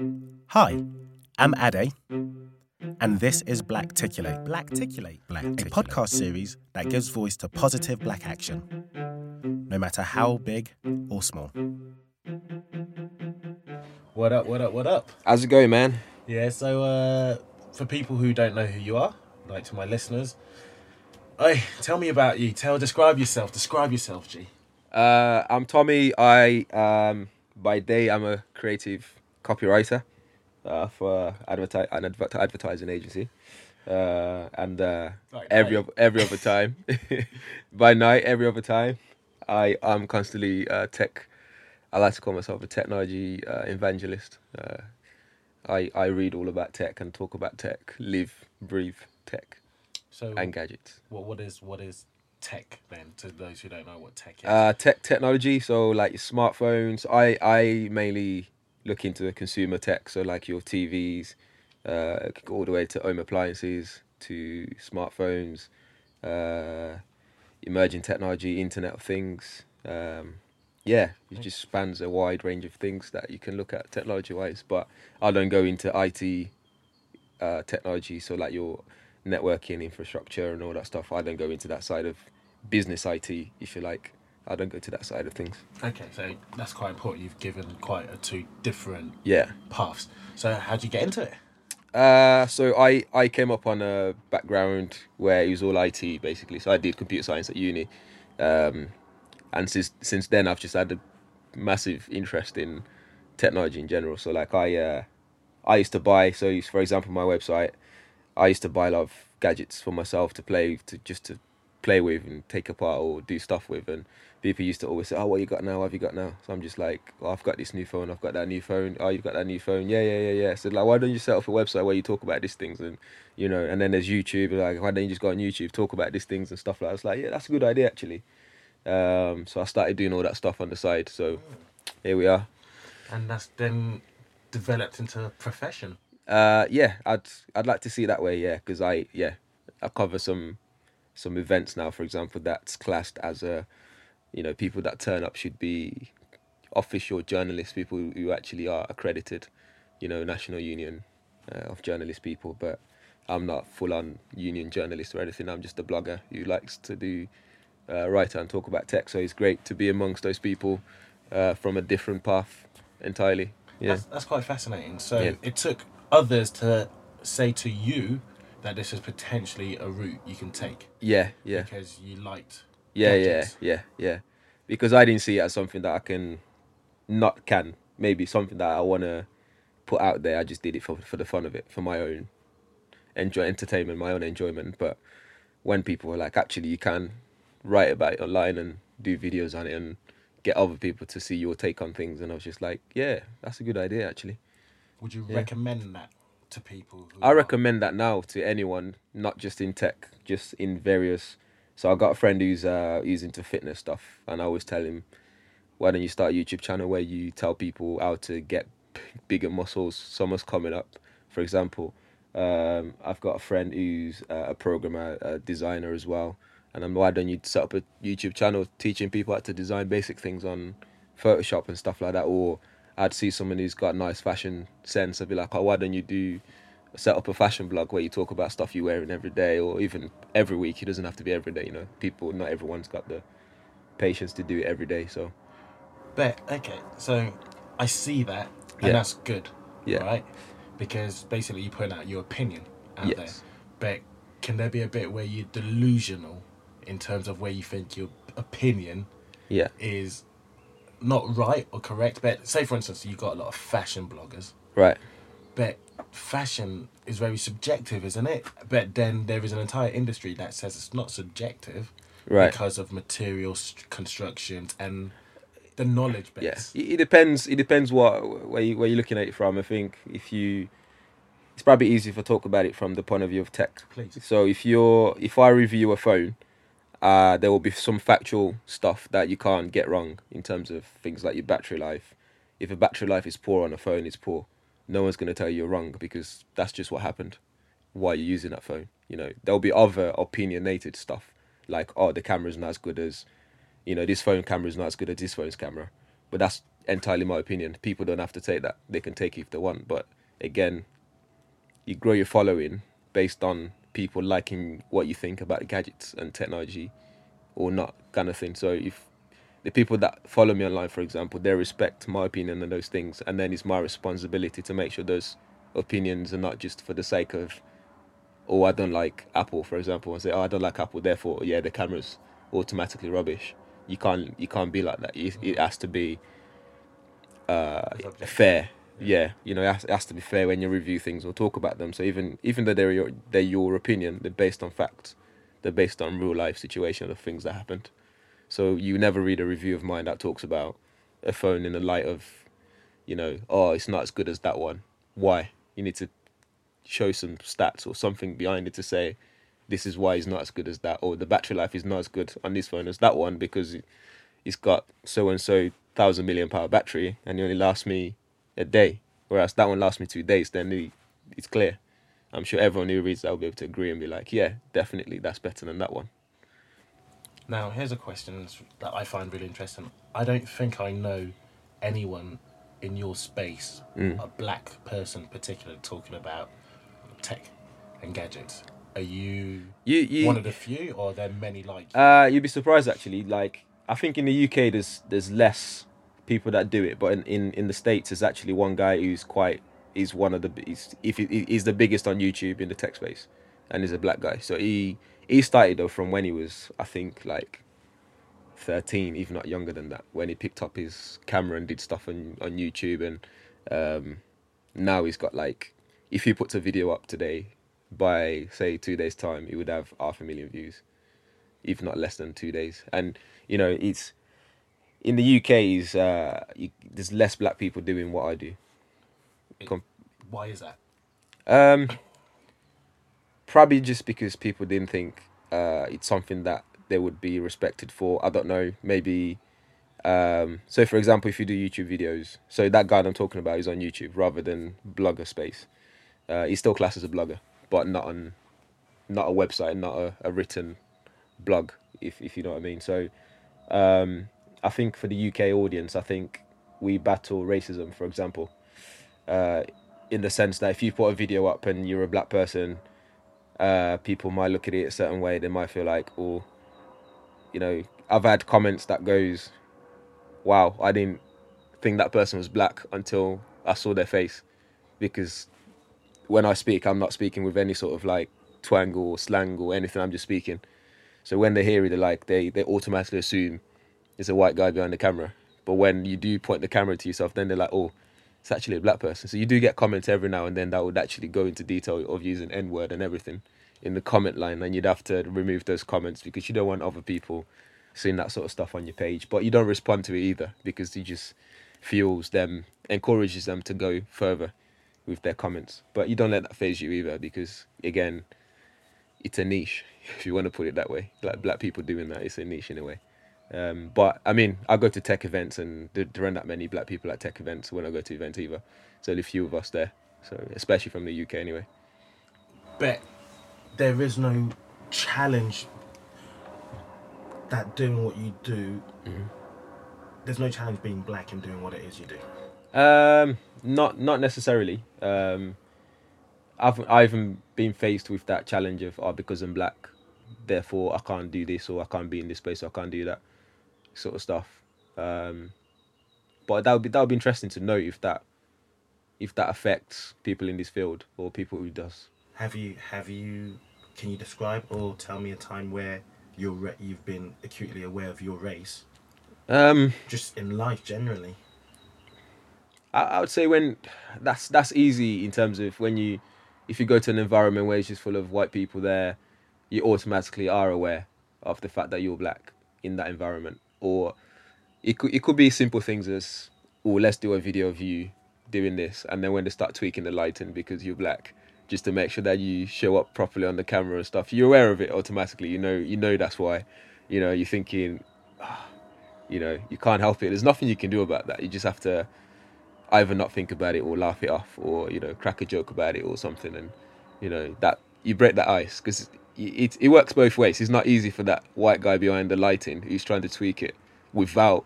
Hi, I'm Ade, and this is Blackticulate. Blackticulate, Black Ticulate. Black Ticulate. a podcast series that gives voice to positive black action, no matter how big or small. What up, what up, what up? How's it going, man? Yeah, so uh, for people who don't know who you are, like to my listeners, hey, tell me about you. Tell, describe yourself. Describe yourself, G. Uh, I'm Tommy. I um, by day I'm a creative copywriter uh, for adverti- an adver- advertising agency, uh, and uh, every night. every other time, by night, every other time, I am constantly uh, tech. I like to call myself a technology uh, evangelist. Uh, I I read all about tech and talk about tech, live, breathe tech So, and gadgets. what what is what is tech then? To those who don't know what tech is, Uh, tech technology, so like your smartphones. I I mainly look into the consumer tech, so like your TVs, uh, all the way to home appliances, to smartphones, uh, emerging technology, Internet of Things. Um, yeah, it just spans a wide range of things that you can look at technology wise. But I don't go into IT uh, technology, so like your networking infrastructure and all that stuff. I don't go into that side of business IT, if you like. I don't go to that side of things. okay, so that's quite important. You've given quite a two different Yeah. paths. So, how did you get into it? Uh, so I, I came up on a background where it was all IT basically. So I did computer science at uni, um, and since since then I've just had a massive interest in technology in general. So like I uh, I used to buy so for example my website, I used to buy a lot of gadgets for myself to play to just to play with and take apart or do stuff with and people used to always say oh what you got now? What have you got now? So i'm just like oh, i've got this new phone. I've got that new phone. Oh you've got that new phone. Yeah yeah yeah yeah. So like why don't you set up a website where you talk about these things and you know and then there's youtube like why don't you just go on youtube talk about these things and stuff like that? It's like yeah that's a good idea actually. Um so i started doing all that stuff on the side. So here we are. And that's then developed into a profession. Uh, yeah, I'd I'd like to see it that way. Yeah, because I yeah I cover some some events now. For example, that's classed as a you know people that turn up should be official journalists, people who actually are accredited. You know, National Union uh, of Journalist people. But I'm not full on union journalist or anything. I'm just a blogger who likes to do uh, write and talk about tech. So it's great to be amongst those people uh, from a different path entirely. Yeah. That's, that's quite fascinating. So Yeah. it took others to say to you that this is potentially a route you can take Yeah, yeah. because you liked. Yeah, gadgets. yeah, yeah, yeah. Because I didn't see it as something that I can, not can, maybe something that I want to put out there. I just did it for for the fun of it, for my own enjoy entertainment, my own enjoyment. But when people were like, actually, you can write about it online and do videos on it and get other people to see your take on things, and I was just like, yeah, that's a good idea, actually. Would you Yeah. recommend that to people? Who I recommend that now to anyone, not just in tech, just in various. So I got a friend who's uh, who's into fitness stuff, and I always tell him, why don't you start a YouTube channel where you tell people how to get bigger muscles? Summer's coming up, for example. Um, I've got a friend who's a programmer, a designer as well, and I'm why don't you set up a YouTube channel teaching people how to design basic things on Photoshop and stuff like that, or I'd see someone who's got nice fashion sense. I'd be like, oh, why don't you do set up a fashion blog where you talk about stuff you're wearing every day, or even every week. It doesn't have to be every day. You know, people, not everyone's got the patience to do it every day. So But okay, so I see that, and Yeah. that's good, Yeah. right? Because basically you're putting out your opinion out Yes. there. But can there be a bit where you're delusional in terms of where you think your opinion Yeah. is not right or correct? But say, for instance, you've got a lot of fashion bloggers, Right. But fashion is very subjective, isn't it? But then there is an entire industry that says it's not subjective Right. because of material st- constructions and the knowledge base. Yes, it, it depends. It depends what where you, where you're looking at it from. I think if you, it's probably easy if I talk about it from the point of view of tech. Please. So if you're if I review a phone, uh, there will be some factual stuff that you can't get wrong in terms of things like your battery life. If a battery life is poor on a phone, it's poor. No one's going to tell you you're wrong because that's just what happened. Why you're using that phone, you know. There'll be other opinionated stuff like, oh, the camera's not as good as you know, this phone camera is not as good as this phone's camera. But that's entirely my opinion. People don't have to take that. They can take it if they want. But again, you grow your following based on people liking what you think about gadgets and technology or not kind of thing. So if the people that follow me online, for example, they respect my opinion and those things, and then it's my responsibility to make sure those opinions are not just for the sake of, oh, I don't like Apple, for example, and say, oh, I don't like Apple, therefore, yeah, the camera's automatically rubbish. You can't, you can't be like that. It, it has to be uh, fair. Yeah, you know, it has, it has to be fair when you review things or talk about them. So even even though they're your they're your opinion, they're based on facts. They're based on real life situation of things that happened. So you never read a review of mine that talks about a phone in the light of, you know, oh, it's not as good as that one. Why? You need to show some stats or something behind it to say this is why it's not as good as that, or the battery life is not as good on this phone as that one because it- it's got so and so thousand million power battery and it only lasts me a day, whereas that one lasts me two days. Then it's clear. I'm sure everyone who reads that will be able to agree and be like, yeah, definitely, that's better than that one. Now, here's a question that I find really interesting. I don't think I know anyone in your space, Mm. a black person particularly, talking about tech and gadgets. Are you, You, you, one of the few, or are there many like you? Uh, you'd be surprised actually. Like I think in the UK there's there's less people that do it, but in, in, in the states there's actually one guy who's quite he's one of the he's if he, he's the biggest on YouTube in the tech space, and he's a black guy. So he he started though from when he was I think like thirteen, even not younger than that, when he picked up his camera and did stuff on on YouTube, and um, now he's got like if he puts a video up today by say two days time, he would have half a million views if not less than two days. And you know, it's in the UK. Is uh, you, there's less black people doing what I do. Com- Why is that? um, probably just because people didn't think uh, it's something that they would be respected for. I don't know. Maybe. Um, so, for example, if you do YouTube videos, so that guy I'm talking about is on YouTube rather than blogger space. Uh, he's still classed as a blogger, but not on, not a website, not a, a written blog, if if you know what I mean. So, um, I think for the UK audience, I think we battle racism, for example, uh, in the sense that if you put a video up and you're a black person, uh, people might look at it a certain way. They might feel like, oh, you know, I've had comments that goes, "Wow, I didn't think that person was black until I saw their face," because when I speak, I'm not speaking with any sort of like twang or slang or anything. I'm just speaking. So when they hear it, they're like they they automatically assume it's a white guy behind the camera. But when you do point the camera to yourself, then they're like, oh, it's actually a black person. So you do get comments every now and then that would actually go into detail of using N word and everything in the comment line, and you'd have to remove those comments because you don't want other people seeing that sort of stuff on your page. But you don't respond to it either because it just fuels them, encourages them to go further with their comments. But you don't let that faze you either because again, it's a niche if you want to put it that way. Like black people doing that, it's a niche in a way. Um, but I mean, I go to tech events and there, there aren't that many black people at tech events when I go to events either. There's only a few of us there, so especially from the UK anyway. But there is no challenge that doing what you do. Mm-hmm. There's no challenge being black and doing what it is you do. Um, not not necessarily. Um, I've I haven't been faced with that challenge of oh because I'm black, therefore I can't do this or I can't be in this space or I can't do that, sort of stuff. Um, but that would be that would be interesting to know if that if that affects people in this field or people who does. Have you have you? Can you describe or tell me a time where you're you've been acutely aware of your race, Um, just in life generally? I, I would say when that's that's easy in terms of when you if you go to an environment where it's just full of white people there, you automatically are aware of the fact that you're black in that environment. Or it could it could be simple things as oh let's do a video of you doing this and then when they start tweaking the lighting because you're black just to make sure that you show up properly on the camera and stuff. You're aware of it automatically you know you know that's why. You know you're thinking ah, you know you can't help it. There's nothing you can do about that. You just have to either not think about it or laugh it off or you know crack a joke about it or something and you know that you break that ice because it, it works both ways it's not easy for that white guy behind the lighting who's trying to tweak it without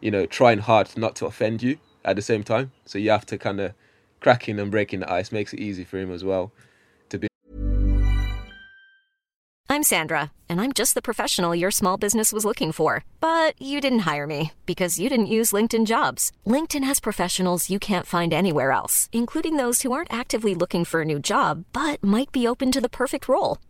you know trying hard not to offend you at the same time so you have to kind of cracking and breaking the ice makes it easy for him as well to be. I'm Sandra, and I'm just the professional your small business was looking for. But you didn't hire me because you didn't use LinkedIn jobs. LinkedIn has professionals you can't find anywhere else, including those who aren't actively looking for a new job but might be open to the perfect role,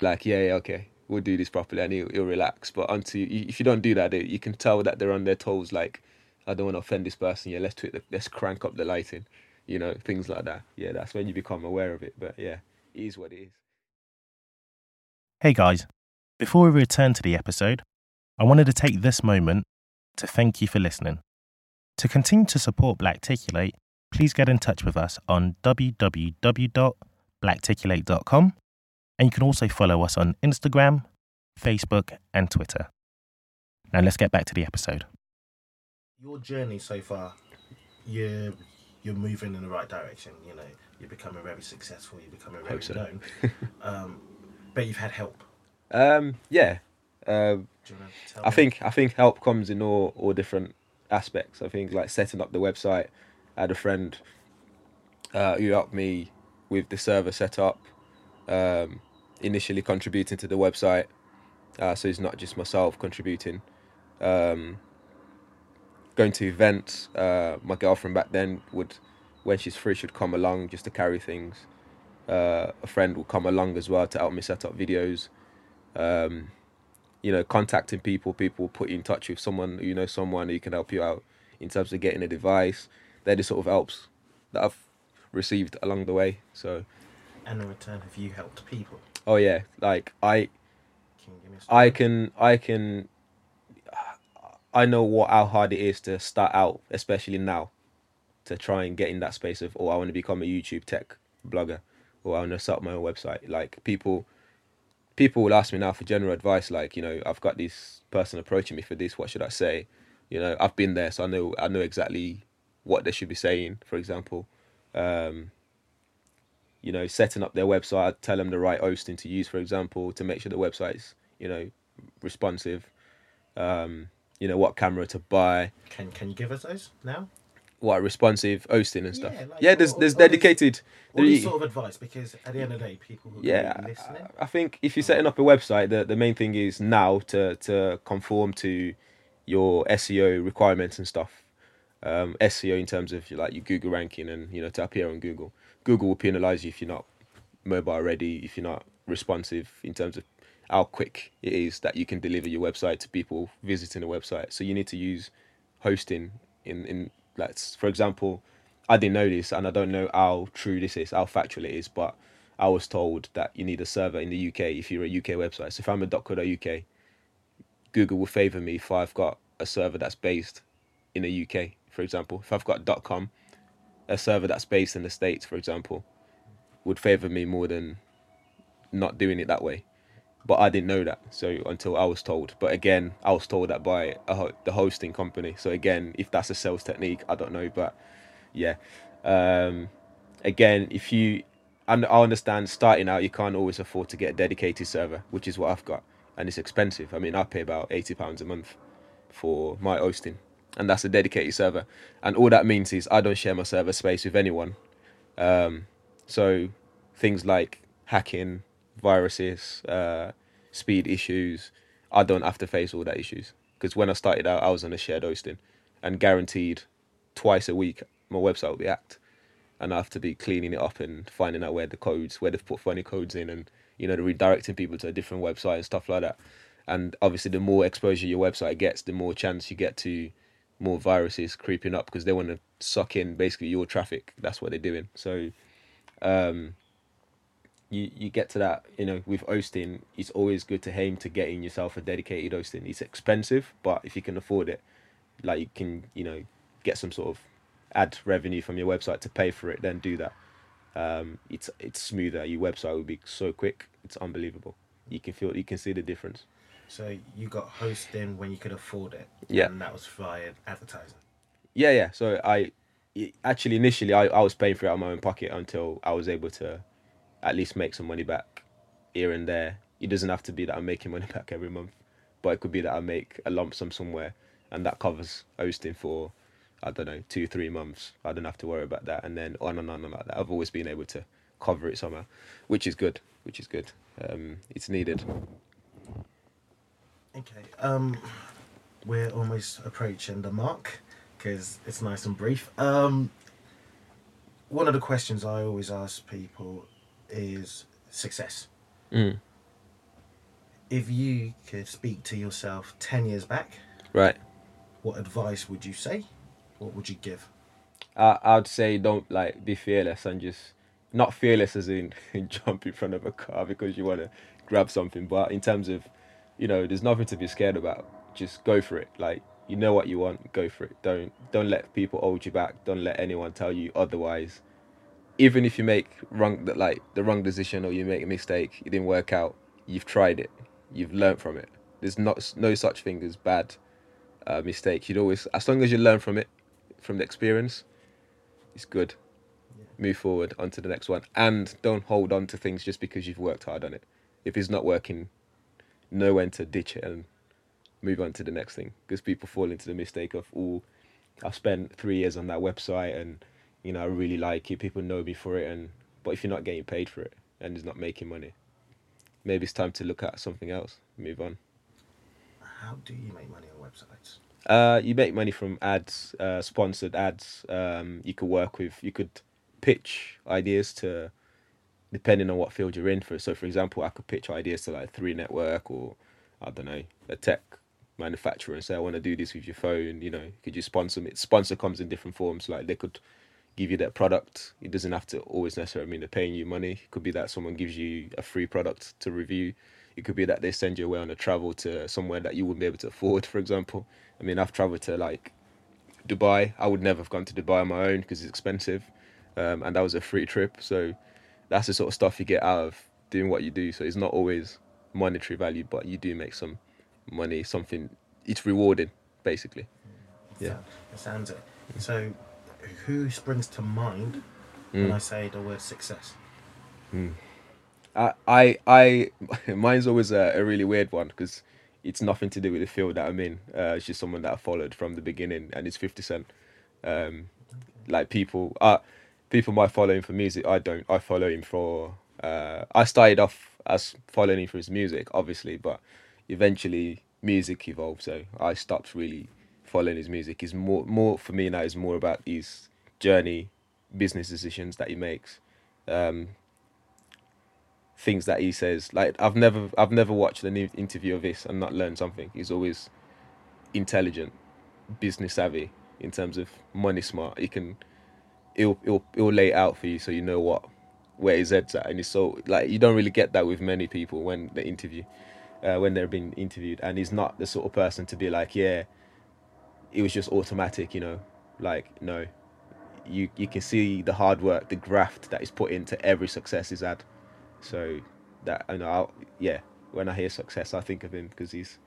Like yeah, yeah okay. We'll do this properly and he'll, he'll relax. But until if you don't do that you can tell that they're on their toes like i don't want to offend this person. Yeah let's the, let's crank up the lighting you know things like that. Yeah that's when you become aware of it. But yeah it is what it is. Hey guys, before we return to the episode, I wanted to take this moment to thank you for listening. To continue to support Blackticulate, please get in touch with us on www.blackticulate.com and you can also follow us on Instagram, Facebook, and Twitter. Now let's get back to the episode. Your journey so far, you're you're moving in the right direction. You know, you're becoming very successful. You're becoming very Hope so. known. um, but you've had help. um yeah um Do you tell I me? think I think help comes in all all different aspects. I think like setting up the website. I had a friend uh, who helped me with the server setup, um, initially contributing to the website. Uh, so it's not just myself contributing. Um, going to events. Uh, my girlfriend back then would, when she's free, she'd come along just to carry things. Uh, a friend would come along as well to help me set up videos. Um, you know, contacting people, people put you in touch with someone, you know, someone who can help you out in terms of getting a device. They're the sort of helps that I've received along the way. So, And in return, have you helped people? oh yeah, like I, Can you give me a story? I can, I can, I know what how hard it is to start out, especially now, to try and get in that space of, oh, I want to become a YouTube tech blogger, or I want to set up my own website. Like people, people will ask me now for general advice, like you know, I've got this person approaching me for this. What should I say? You know, I've been there, so I know I know exactly what they should be saying. For example, um, you know, setting up their website, tell them the right hosting to use, for example, to make sure the website's, you know, responsive. Um, you know, what camera to buy. Can Can you give us those now? what responsive hosting and stuff. Yeah, Yeah, there's all- there's all dedicated. All there- sort of advice because at the end of the day, people who yeah, listening. I, I think if you're setting up a website, the, the main thing is now to to conform to your SEO requirements and stuff. Um, SEO in terms of like your Google ranking and you know to appear on Google. Google will penalize you if you're not mobile ready, if you're not responsive in terms of how quick it is that you can deliver your website to people visiting the website. So you need to use hosting in in let's for example, I didn't know this and I don't know how true this is, how factual it is, but I was told that you need a server in the UK if you're a UK website. So if I'm a .co.uk, Google will favor me if I've got a server that's based in the UK, for example. If I've got .com, a server that's based in the States, for example, would favor me more than not doing it that way. But I didn't know that, so until I was told. But again, I was told that by ho- the hosting company. So again, if that's a sales technique, I don't know. But yeah, um, again, if you, I understand starting out, you can't always afford to get a dedicated server, which is what I've got, and it's expensive. I mean, I pay about eighty pounds a month for my hosting, and that's a dedicated server. And all that means is I don't share my server space with anyone. Um, so things like hacking, viruses, uh, speed issues, I don't have to face all that issues because when I started out, I was on a shared hosting, and guaranteed twice a week my website will be hacked, and I have to be cleaning it up and finding out where the codes, where they've put funny codes in, and you know, redirecting people to a different website and stuff like that. And obviously, the more exposure your website gets, the more chance you get to more viruses creeping up because they want to suck in basically your traffic. That's what they're doing. So, um, you you get to that, you know, with hosting, it's always good to aim to getting yourself a dedicated hosting. It's expensive, but if you can afford it, like you can, you know, get some sort of ad revenue from your website to pay for it, then do that. Um, it's it's smoother. Your website will be so quick. It's unbelievable. You can feel, you can see the difference. So you got hosting when you could afford it. Yeah. And that was via advertising. Yeah, yeah. So I actually initially I, I was paying for it out of my own pocket until I was able to at least make some money back here and there. It doesn't have to be that I'm making money back every month, but it could be that I make a lump sum somewhere and that covers hosting for I don't know two three months. I don't have to worry about that, and then on and on and like that. I've always been able to cover it somehow, which is good. Which is good. Um, it's needed. Okay. Um, we're almost approaching the mark because it's nice and brief. Um, one of the questions I always ask people is success. Mm. If you could speak to yourself ten years back, Right. what advice would you say? What would you give? I I'd say don't like be fearless and just not fearless as in jump in front of a car because you want to grab something, but in terms of you know, there's nothing to be scared about. Just go for it. Like you know what you want, go for it. Don't don't let people hold you back. Don't let anyone tell you otherwise. Even if you make wrong that like the wrong decision or you make a mistake, it didn't work out. You've tried it. You've learned from it. There's not no such thing as bad uh, mistakes. You'd always, as long as you learn from it, from the experience, it's good. Move forward onto the next one, and don't hold on to things just because you've worked hard on it. If it's not working, know when to ditch it and move on to the next thing. Because people fall into the mistake of, oh, I've spent three years on that website and you know I really like it. People know me for it, and but if you're not getting paid for it and it's not making money, maybe it's time to look at something else. Move on. How do you make money on websites? Uh, you make money from ads, uh, sponsored ads. Um, you could work with, you could pitch ideas to, depending on what field you're in. For so, for example, I could pitch ideas to like Three Network or I don't know a tech manufacturer and say I want to do this with your phone. You know, could you sponsor me? Sponsor comes in different forms. Like they could give you that product. It doesn't have to always necessarily mean they're paying you money. It could be that someone gives you a free product to review. It could be that they send you away on a travel to somewhere that you wouldn't be able to afford, for example. I mean, I've traveled to like Dubai. I would never have gone to Dubai on my own because it's expensive. Um, and that was a free trip. So that's the sort of stuff you get out of doing what you do. So it's not always monetary value, but you do make some money, something, it's rewarding, basically. Yeah. That sounds it. So, who springs to mind when Mm. I say the word success? I, I, I mine's always a, a really weird one because it's nothing to do with the field that I'm in. Uh, it's just someone that I followed from the beginning, and it's Fifty Cent. Um, Like people, uh, people might follow him for music. I don't. I follow him for. Uh, I started off as following him for his music, obviously, but eventually music evolved. So I stopped really following his music. Is more more for me now. Is more about his journey, business decisions that he makes. Um, things that he says. Like I've never I've never watched an interview of this and not learned something. He's always intelligent, business savvy in terms of money smart. He can he'll he'll he'll lay it out for you so you know what where his head's at. And he's so like you don't really get that with many people when they interview uh, when they're being interviewed. And he's not the sort of person to be like yeah it was just automatic you know? Like no. You you can see the hard work the graft that is put into every success he's had. So that I know, I'll, yeah. When I hear success, I think of him because he's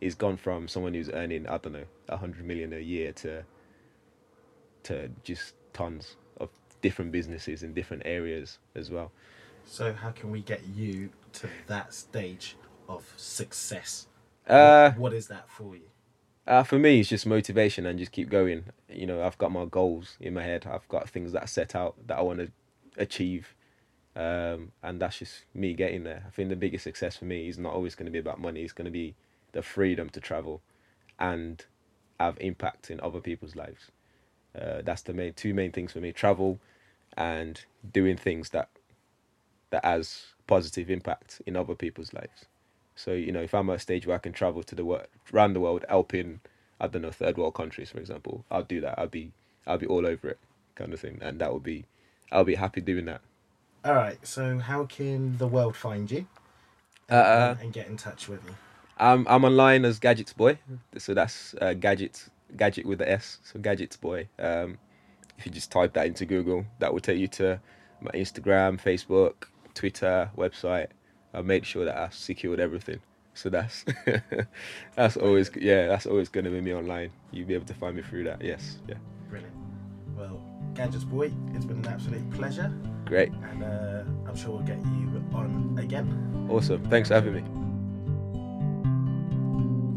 he's gone from someone who's earning I don't know hundred million a year to to just tons of different businesses in different areas as well. So how can we get you to that stage of success? Uh, what, is that for you? Uh, for me, it's just motivation and just keep going. You know, I've got my goals in my head. I've got things that I set out that I want to achieve, um, and that's just me getting there. I think the biggest success for me is not always going to be about money. It's going to be the freedom to travel and have impact in other people's lives. Uh, that's the main two main things for me: travel and doing things that that has positive impact in other people's lives. So you know, if I'm at a stage where I can travel to the world, around the world, helping I don't know third world countries, for example, I'll do that. I'll be I'll be all over it, kind of thing, and that would be I'll be happy doing that. All right. So how can the world find you? Uh, uh, and get in touch with you. I'm I'm online as Gadgets Boy, so that's uh, Gadget Gadget with the S, so Gadgets Boy. Um, if you just type that into Google, that will take you to my Instagram, Facebook, Twitter, website. I made sure that I secured everything. So that's that's always yeah, that's always gonna be me online. You'll be able to find me through that. Yes, yeah. Brilliant. Well, Gadgets Boy, it's been an absolute pleasure. Great. And uh, I'm sure we'll get you on again. Awesome. Thanks for having me.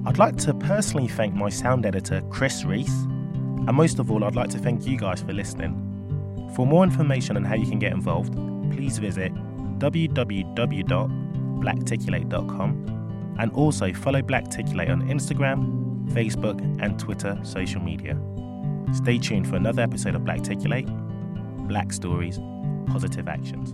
I'd like to personally thank my sound editor, Chris Reese, and most of all, I'd like to thank you guys for listening. For more information on how you can get involved, please visit www.blackticulate.com and also follow Blackticulate on Instagram, Facebook, and Twitter social media. Stay tuned for another episode of Blackticulate Black Stories, Positive Actions.